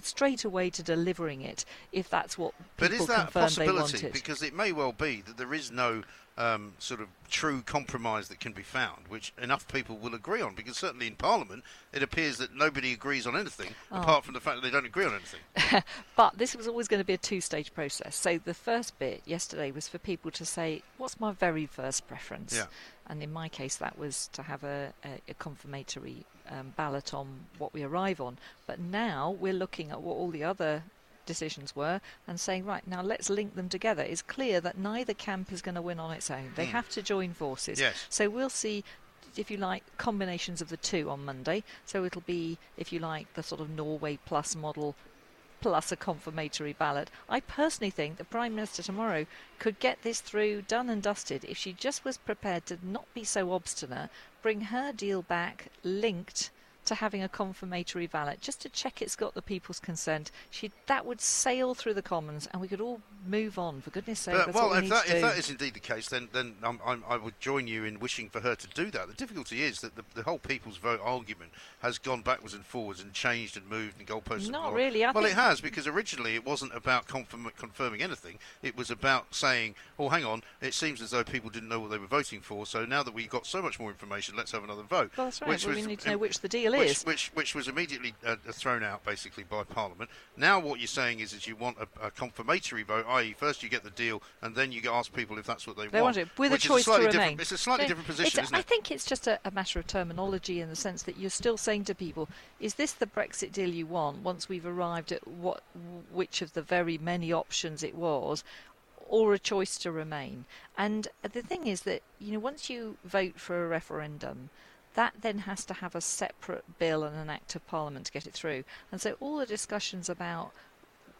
straight away to delivering it if that's what people But is that a confirmed they possibility? wanted. Because it may well be that there is no um, sort of true compromise that can be found, which enough people will agree on. Because certainly in Parliament, it appears that nobody agrees on anything, Oh. apart from the fact that they don't agree on anything. but this was always going to be a two stage process. So the first bit yesterday was for people to say, What's my very first preference? Yeah. And in my case, that was to have a, a, a confirmatory um, ballot on what we arrive on. But now we're looking at what all the other decisions were and saying, right, now let's link them together. It's clear that neither camp is going to win on its own. They Mm. have to join forces. Yes. So we'll see if you like, combinations of the two on Monday. So it'll be, if you like, the sort of Norway plus model plus a confirmatory ballot. I personally think the Prime Minister tomorrow could get this through done and dusted if she just was prepared to not be so obstinate, bring her deal back linked to having a confirmatory ballot just to check it's got the people's consent. She that would sail through the Commons and we could all move on. For goodness' sake, But, that's well, what we if need that, to do. if that is indeed the case, then then I'm, I'm, I would join you in wishing for her to do that. The difficulty is that the, the whole people's vote argument has gone backwards and forwards and changed and moved and goalposts. Not gone. really, I well, it has because originally it wasn't about confirm, confirming anything. It was about saying, "Oh, hang on, it seems as though people didn't know what they were voting for. So now that we've got so much more information, let's have another vote." Well, that's right. Which Well, we need to know which the deal which, is. Which, which was immediately uh, thrown out basically by Parliament. Now what you're saying is, is you want a, a confirmatory vote, i.e., first you get the deal and then you get ask people if that's what they, want. They want it with a choice a to remain. It's a slightly different position, isn't I think it's just a, a matter of terminology in the sense that you're still saying to people, "Is this the Brexit deal you want?" Once we've arrived at what, which of the very many options it was, or a choice to remain. And the thing is that you know, once you vote for a referendum. That then has to have a separate bill and an act of parliament to get it through. And so all the discussions about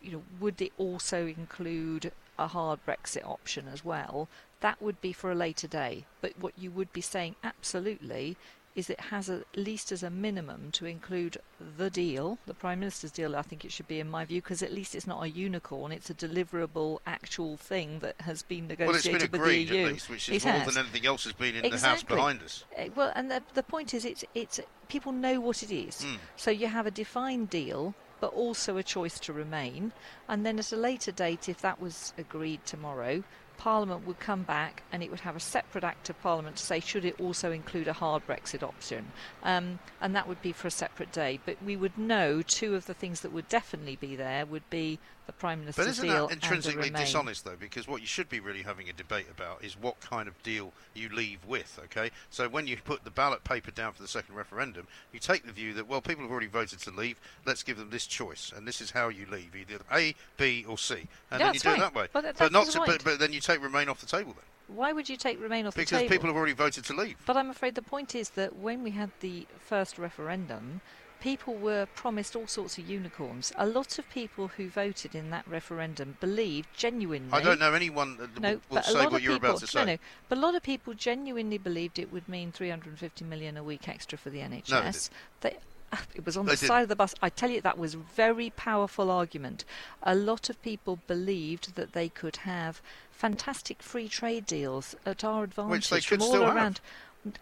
you know, would it also include a hard Brexit option as well? That would be for a later day. But what you would be saying absolutely is it has at least as a minimum to include the deal, the Prime Minister's deal. I think it should be, in my view, because at least it's not a unicorn; it's a deliverable, actual thing that has been negotiated Well, it's been with the agreed EU. at least, which is It more has. than anything else has been in the house behind us. Uh, Well, and the, the point is, it's it's people know what it is. Mm. So you have a defined deal, but also a choice to remain. And then at a later date, if that was agreed tomorrow, Parliament would come back and it would have a separate act of Parliament to say should it also include a hard Brexit option, um, and that would be for a separate day. But we would know two of the things that would definitely be there would be the Prime Minister's But isn't deal that intrinsically dishonest, though? Because what you should be really having a debate about is what kind of deal you leave with, okay? So when you put the ballot paper down for the second referendum, you take the view that, well, people have already voted to leave, let's give them this choice, and this is how you leave, either A, B, or C. And Yeah, then you do it that way. But that- but not to, right. but, but then you take Remain off the table then. Why would you take Remain off Because the table? Because people have already voted to leave. But I'm afraid the point is that when we had the first referendum, people were promised all sorts of unicorns. A lot of people who voted in that referendum believed genuinely. I don't know anyone that No, will, will but a say lot what of you're people, about to say. No, no, but a lot of people genuinely believed it would mean 350 million a week extra for the NHS. they, it was on They the didn't. side of the bus. I tell you, that was a very powerful argument. A lot of people believed that they could have fantastic free trade deals at our advantage Which they from could all still have.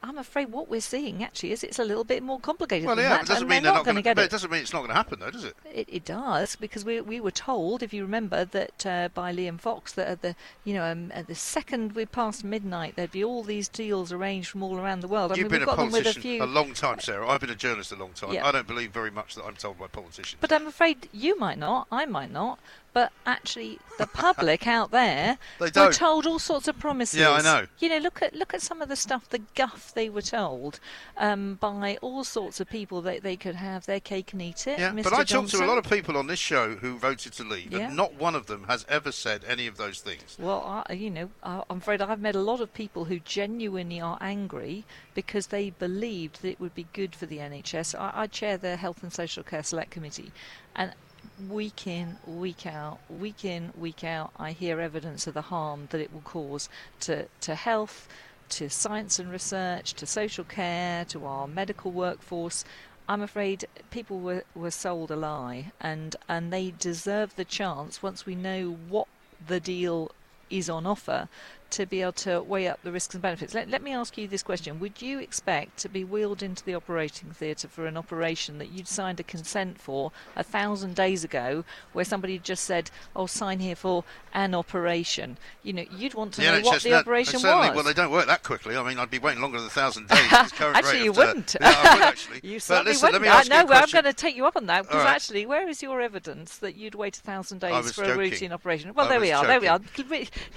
I'm afraid what we're seeing actually is it's a little bit more complicated Well, than yeah, that, but it doesn't mean they're they're not going to get But it. it doesn't mean it's not going to happen, though, does it? It, it does because we we were told, if you remember, that uh, by Liam Fox that at the you know um, at the second we passed midnight, there'd be all these deals arranged from all around the world. I You've mean, been a got them with a politician few. a long time, Sarah. I've been a journalist a long time. Yeah. I don't believe very much that I'm told by politicians. But I'm afraid you might not, I might not, but actually the public out there They were don't. told all sorts of promises. Yeah, I know. You know, look at look at some of the stuff, the guff they were told um, by all sorts of people that they could have their cake and eat it. Yeah, Mr. but I talked to a lot of people on this show who voted to leave, Yeah. and not one of them has ever said any of those things. Well, I, you know, I- I'm afraid I've met a lot of people who genuinely are angry because they believed that it would be good for the NHS. I, I chair the Health and Social Care Select Committee, and week in, week out, week in, week out, I hear evidence of the harm that it will cause to, to health, to science and research, to social care, to our medical workforce. I'm afraid people were, were sold a lie, and, and they deserve the chance once we know what the deal is on offer to be able to weigh up the risks and benefits. Let, let me ask you this question. Would you expect to be wheeled into the operating theatre for an operation that you'd signed a consent for a thousand days ago where somebody just said, oh, sign here for an operation? You know, you'd want to know NHS, what the no, operation certainly, was. Well, they don't work that quickly. I mean, I'd be waiting longer than a thousand days. at this current actually, you uh, wouldn't. yeah, I would actually. you certainly listen, wouldn't. let me ask I you a know, well, I'm going to take you up on that because right. actually, where is your evidence that you'd wait a thousand days for a routine operation? Well, I there we are. There we are.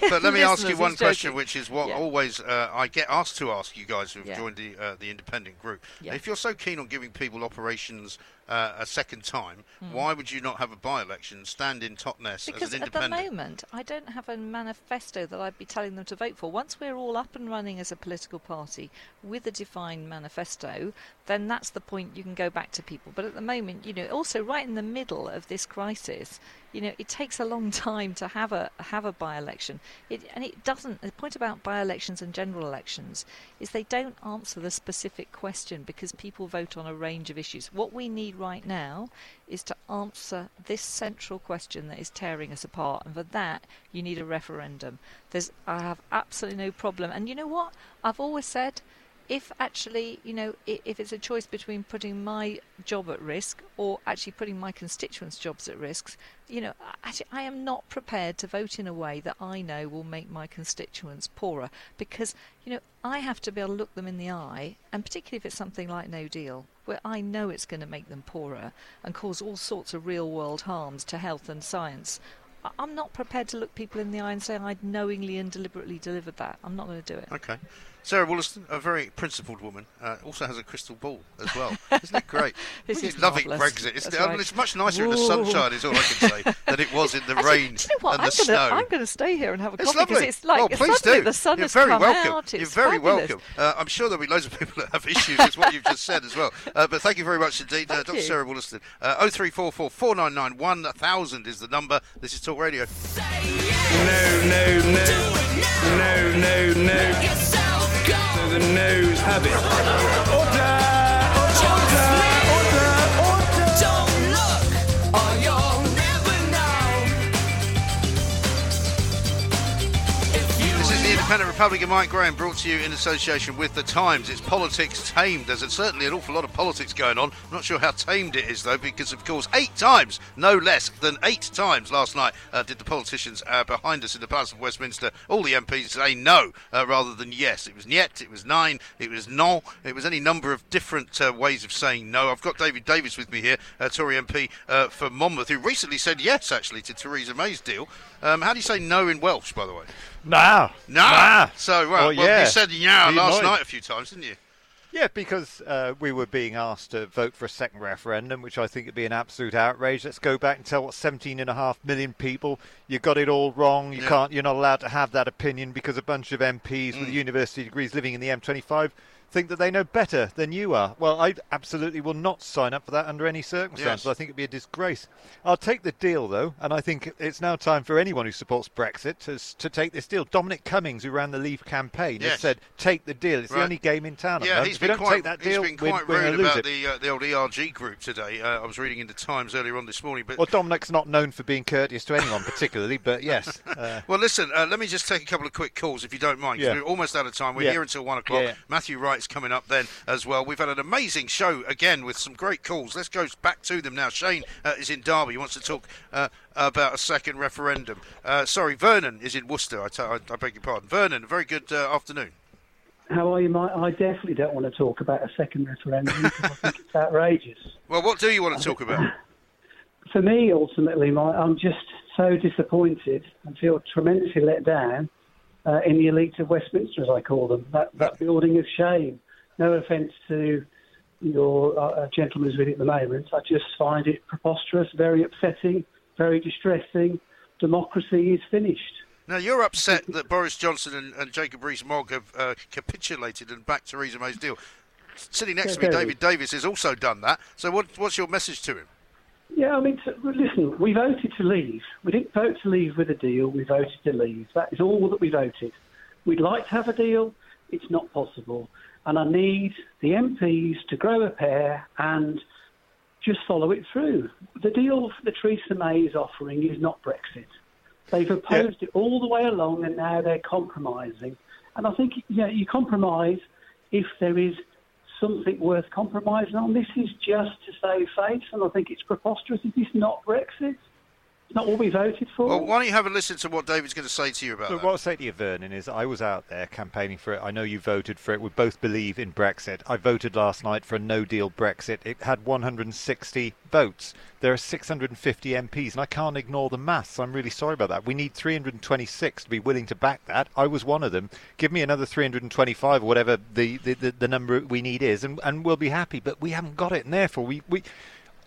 But let me ask you one he's question, which is what Yeah. always uh, I get asked to ask you guys who've Yeah. joined the uh, the independent group. Yeah. If you're so keen on giving people operations uh, a second time, Mm. why would you not have a by-election, stand in Totnes Because as an at the moment, I don't have a manifesto that I'd be telling them to vote for. Once we're all up and running as a political party with a defined manifesto, then that's the point you can go back to people. But at the moment, you know, also right in the middle of this crisis, you know, it takes a long time to have a have a by-election. It, and it doesn't. The point about by-elections and general elections is they don't answer the specific question because people vote on a range of issues. What we need right now is to answer this central question that is tearing us apart, and for that you need a referendum. There's, I have absolutely no problem. And you know what? I've always said if actually, you know, if it's a choice between putting my job at risk or actually putting my constituents' jobs at risk, you know, actually, I am not prepared to vote in a way that I know will make my constituents poorer because, you know, I have to be able to look them in the eye, and particularly if it's something like No Deal, where I know it's going to make them poorer and cause all sorts of real world harms to health and science. I'm not prepared to look people in the eye and say I'd knowingly and deliberately delivered that. I'm not going to do it. Okay. Sarah Wollaston, a very principled woman, uh, also has a crystal ball as well. Isn't it great? This is you loving marvellous. Brexit. It's, That's I mean, right. it's much nicer in the sunshine, is all I can say, than it was in the rain you know what? and I'm the gonna, snow. I'm going to stay here and have a It's coffee lovely. because it's like oh, it's please suddenly do. the sun You're has very come welcome. out. You're It's very fabulous. welcome. Uh, I'm sure there'll be loads of people that have issues with what you've just said as well. Uh, but thank you very much indeed, uh, Dr. you. Sarah Wollaston. Uh, 0344 499 1000 is the number. This is Talk Radio. No, no, no. No, no, no. So the no's have it. Order! Oh, Republic of Mike Graham brought to you in association with The Times. It's politics tamed. There's certainly an awful lot of politics going on. I'm not sure how tamed it is, though, because, of course, eight times, no less than eight times last night, uh, did the politicians uh, behind us in the Palace of Westminster, all the MPs say no uh, rather than yes. It was niet, it was nine, it was no, it was any number of different uh, ways of saying no. I've got David Davies with me here, Tory MP uh, for Monmouth, who recently said yes, actually, to Theresa May's deal. Um, how do you say no in Welsh, by the way? Nah. Nah. Nah. So, well, Well, yeah. you said yeah last night a few times, didn't you? Yeah, because uh, we were being asked to vote for a second referendum, which I think would be an absolute outrage. Let's go back and tell what 17.5 million people you got it all wrong. You Yeah. can't. You're not allowed to have that opinion because a bunch of MPs Mm. with university degrees living in the M25 think that they know better than you are. Well, I absolutely will not sign up for that under any circumstances. Yes. I think it'd be a disgrace. I'll take the deal though, and I think it's now time for anyone who supports Brexit to to take this deal. Dominic Cummings, who ran the Leave campaign, has said take the deal. It's Right. the only game in town. Yeah, he's been quite, take that deal, he's been quite we're rude lose about the uh, the old ERG group today. Uh, I was reading in the Times earlier on this morning, but Well, Dominic's not known for being courteous to anyone particularly, but yes. Uh, well, listen, uh, let me just take a couple of quick calls if you don't mind. Yeah. We're almost out of time. We're Yeah. here until one o'clock. Yeah. Matthew Coming up then as well. We've had an amazing show again with some great calls. Let's go back to them now. Shane uh, is in Derby. He wants to talk uh, about a second referendum. Uh, sorry, Vernon is in Worcester. I, ta- I, I beg your pardon. Vernon, very good uh, afternoon. How are you, Mike? I definitely don't want to talk about a second referendum because I think it's outrageous. Well, what do you want to talk about? For me, ultimately, Mike, I'm just so disappointed and feel tremendously let down uh, in the elite of Westminster, as I call them. That, that building of shame. No offence to your uh, gentleman who's with it at the moment. I just find it preposterous, very upsetting, very distressing. Democracy is finished. Now, you're upset that Boris Johnson and, and Jacob Rees-Mogg have uh, capitulated and backed Theresa May's deal. Sitting next to me, David Davies has also done that. So, what, what's your message to him? Yeah, I mean, listen, we voted to leave. We didn't vote to leave with a deal. We voted to leave. That is all that we voted. We'd like to have a deal. It's not possible. And I need the MPs to grow a pair and just follow it through. The deal that Theresa May is offering is not Brexit. They've opposed it all the way along, and now they're compromising. And I think you, know, you compromise if there is something worth compromising on. This is just to save face, and I think it's preposterous. Is not Brexit. It's not what we voted for. Well, why don't you have a listen to what David's going to say to you about Look, that? what I'll say to you, Vernon, is I was out there campaigning for it. I know you voted for it. We both believe in Brexit. I voted last night for a no-deal Brexit. It had 160 votes. There are 650 MPs, and I can't ignore the maths. I'm really sorry about that. We need 326 to be willing to back that. I was one of them. Give me another 325 or whatever the, the, the, the number we need is, and, and we'll be happy. But we haven't got it, and therefore we, we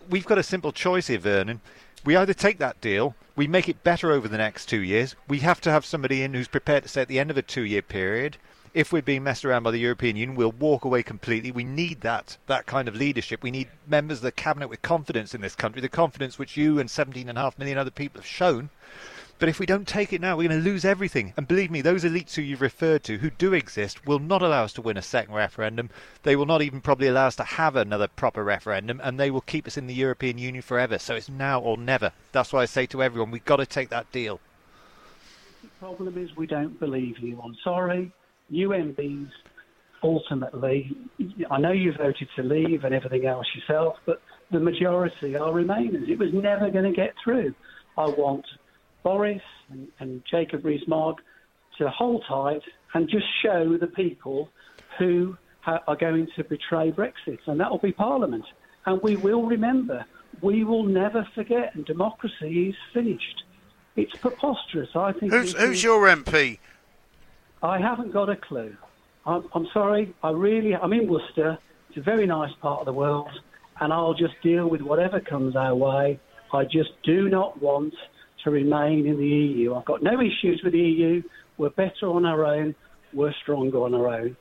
we've got a simple choice here, Vernon. We either take that deal, we make it better over the next two years. We have to have somebody in who's prepared to say at the end of a two-year period, if we're being messed around by the European Union, we'll walk away completely. We need that that kind of leadership. We need members of the cabinet with confidence in this country, the confidence which you and 17.5 million other people have shown. But if we don't take it now, we're going to lose everything. And believe me, those elites who you've referred to, who do exist, will not allow us to win a second referendum. They will not even probably allow us to have another proper referendum, and they will keep us in the European Union forever. So it's now or never. That's why I say to everyone, we've got to take that deal. The problem is we don't believe you. I'm sorry. You ultimately, I know you voted to leave and everything else yourself, but the majority are Remainers. It was never going to get through. I want Boris and, and Jacob Rees-Mogg to hold tight and just show the people who ha- are going to betray Brexit, and that will be Parliament. And we will remember. We will never forget, and democracy is finished. It's preposterous. I think. Who's, who's your MP? I haven't got a clue. I'm, I'm sorry. I really. I'm in Worcester. It's a very nice part of the world, and I'll just deal with whatever comes our way. I just do not want to remain in the EU. I've got no issues with the EU. We're better on our own. We're stronger on our own.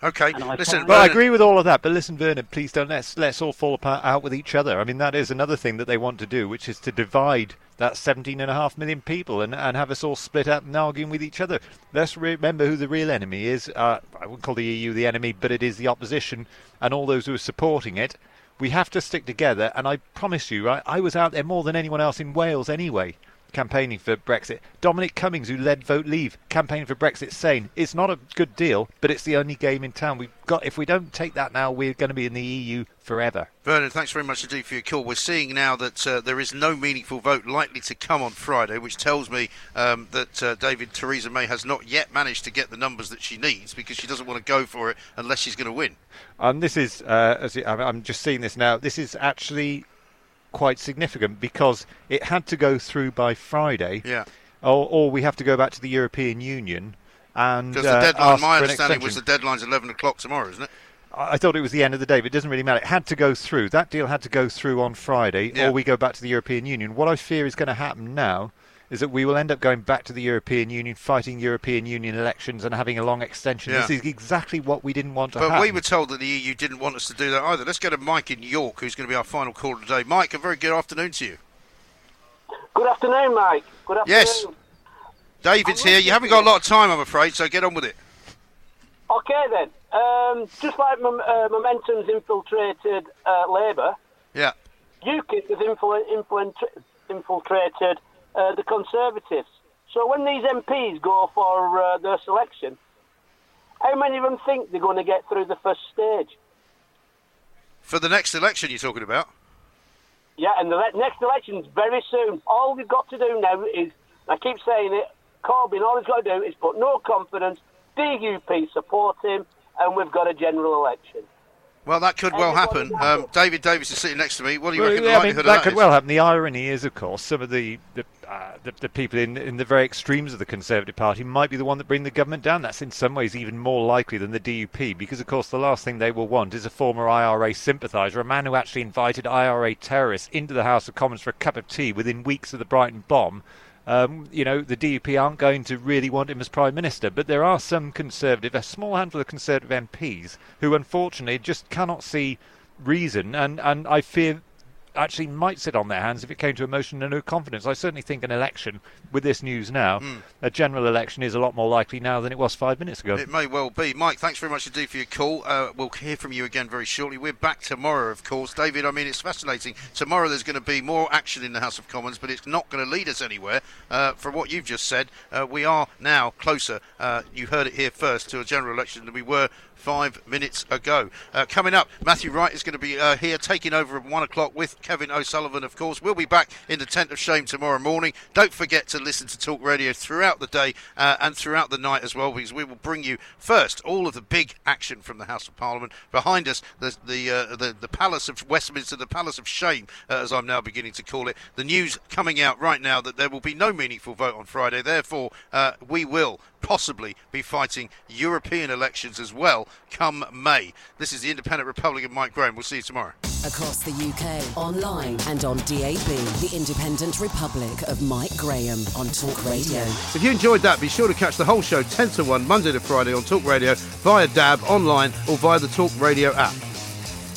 Okay, I listen. Well, I agree with all of that, but listen, Vernon, please don't let's let's all fall apart out with each other. I mean, that is another thing that they want to do, which is to divide that 17.5 million people and, and have us all split up and arguing with each other. Let's remember who the real enemy is. Uh, I wouldn't call the EU the enemy, but it is the opposition and all those who are supporting it. We have to stick together, and I promise you, I, I was out there more than anyone else in Wales anyway. Campaigning for Brexit. Dominic Cummings, who led Vote Leave, campaigning for Brexit, saying it's not a good deal, but it's the only game in town. We've got if we don't take that now, we're going to be in the EU forever. Vernon, thanks very much indeed for your call. We're seeing now that uh, there is no meaningful vote likely to come on Friday, which tells me um, that uh, David Theresa May has not yet managed to get the numbers that she needs because she doesn't want to go for it unless she's going to win. And this is, uh, as I'm just seeing this now. This is actually quite significant because it had to go through by Friday. Yeah. Or, or we have to go back to the European Union and because the uh, deadline, my understanding was the deadline's 11 o'clock tomorrow, isn't it? I I thought it was the end of the day, but it doesn't really matter. It had to go through. That deal had to go through on Friday, Yeah. or we go back to the European Union. What I fear is going to happen now is that we will end up going back to the European Union, fighting European Union elections, and having a long extension. Yeah. This is exactly what we didn't want to happen. But happen. we were told that the EU didn't want us to do that either. Let's go to Mike in York, who's going to be our final caller today. Mike, a very good afternoon to you. Good afternoon, Mike. Good afternoon. Yes. David's here. You haven't got a lot of time, I'm afraid, so get on with it. Okay then. Um, just like Mom- uh, Momentum's infiltrated uh, Labour, Yeah. UKIP has influ- influ- infiltrated uh, the Conservatives. So when these MPs go for uh, their selection, how many of them think they're going to get through the first stage? For the next election you're talking about? Yeah, and the le- next election's very soon. All we've got to do now is, I keep saying it, Corbyn, all he's got to do is put no confidence, DUP support him, and we've got a general election. Well, that could well happen. Um, David Davies is sitting next to me. What do you Well, reckon yeah, the I mean, likelihood that of could that well is? happen. The irony is, of course, some of the the, uh, the, the people in, in the very extremes of the Conservative Party might be the one that bring the government down. That's in some ways even more likely than the DUP, because of course the last thing they will want is a former IRA sympathiser, a man who actually invited IRA terrorists into the House of Commons for a cup of tea within weeks of the Brighton bomb. Um, you know, the DUP aren't going to really want him as Prime Minister, but there are some Conservative, a small handful of Conservative MPs who unfortunately just cannot see reason, and, and I fear actually might sit on their hands if it came to a motion of no confidence. I certainly think an election with this news now, Hmm. a general election is a lot more likely now than it was five minutes ago. It may well be. Mike, thanks very much indeed for your call. Uh, we'll hear from you again very shortly. We're back tomorrow, of course. David, I mean, it's fascinating. Tomorrow there's going to be more action in the House of Commons, but it's not going to lead us anywhere. Uh, from what you've just said, uh, we are now closer, uh, you heard it here first, to a general election than we were five minutes ago. Uh, coming up, Matthew Wright is going to be uh, here taking over at one o'clock with Kevin O'Sullivan, of course. We'll be back in the tent of shame tomorrow morning. Don't forget to listen to Talk Radio throughout the day uh, and throughout the night as well, because we will bring you first all of the big action from the House of Parliament. Behind us, the the uh, the, the Palace of Westminster, the Palace of Shame, uh, as I'm now beginning to call it. The news coming out right now that there will be no meaningful vote on Friday. Therefore, uh, we will possibly be fighting European elections as well come May. This is the Independent Republic of Mike Graham. We'll see you tomorrow. Across the UK, online and on DAB, the Independent Republic of Mike Graham on Talk Radio. If you enjoyed that, be sure to catch the whole show 10 to 1 Monday to Friday on Talk Radio via DAB, online, or via the Talk Radio app.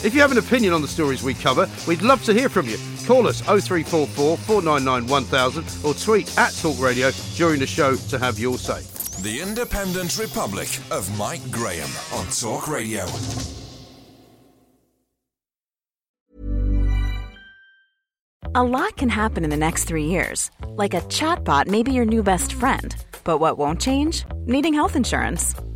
If you have an opinion on the stories we cover, we'd love to hear from you. Call us 0344 499 1000 or tweet at Talk Radio during the show to have your say. The Independent Republic of Mike Graham on Talk Radio. A lot can happen in the next three years. Like a chatbot may be your new best friend. But what won't change? Needing health insurance.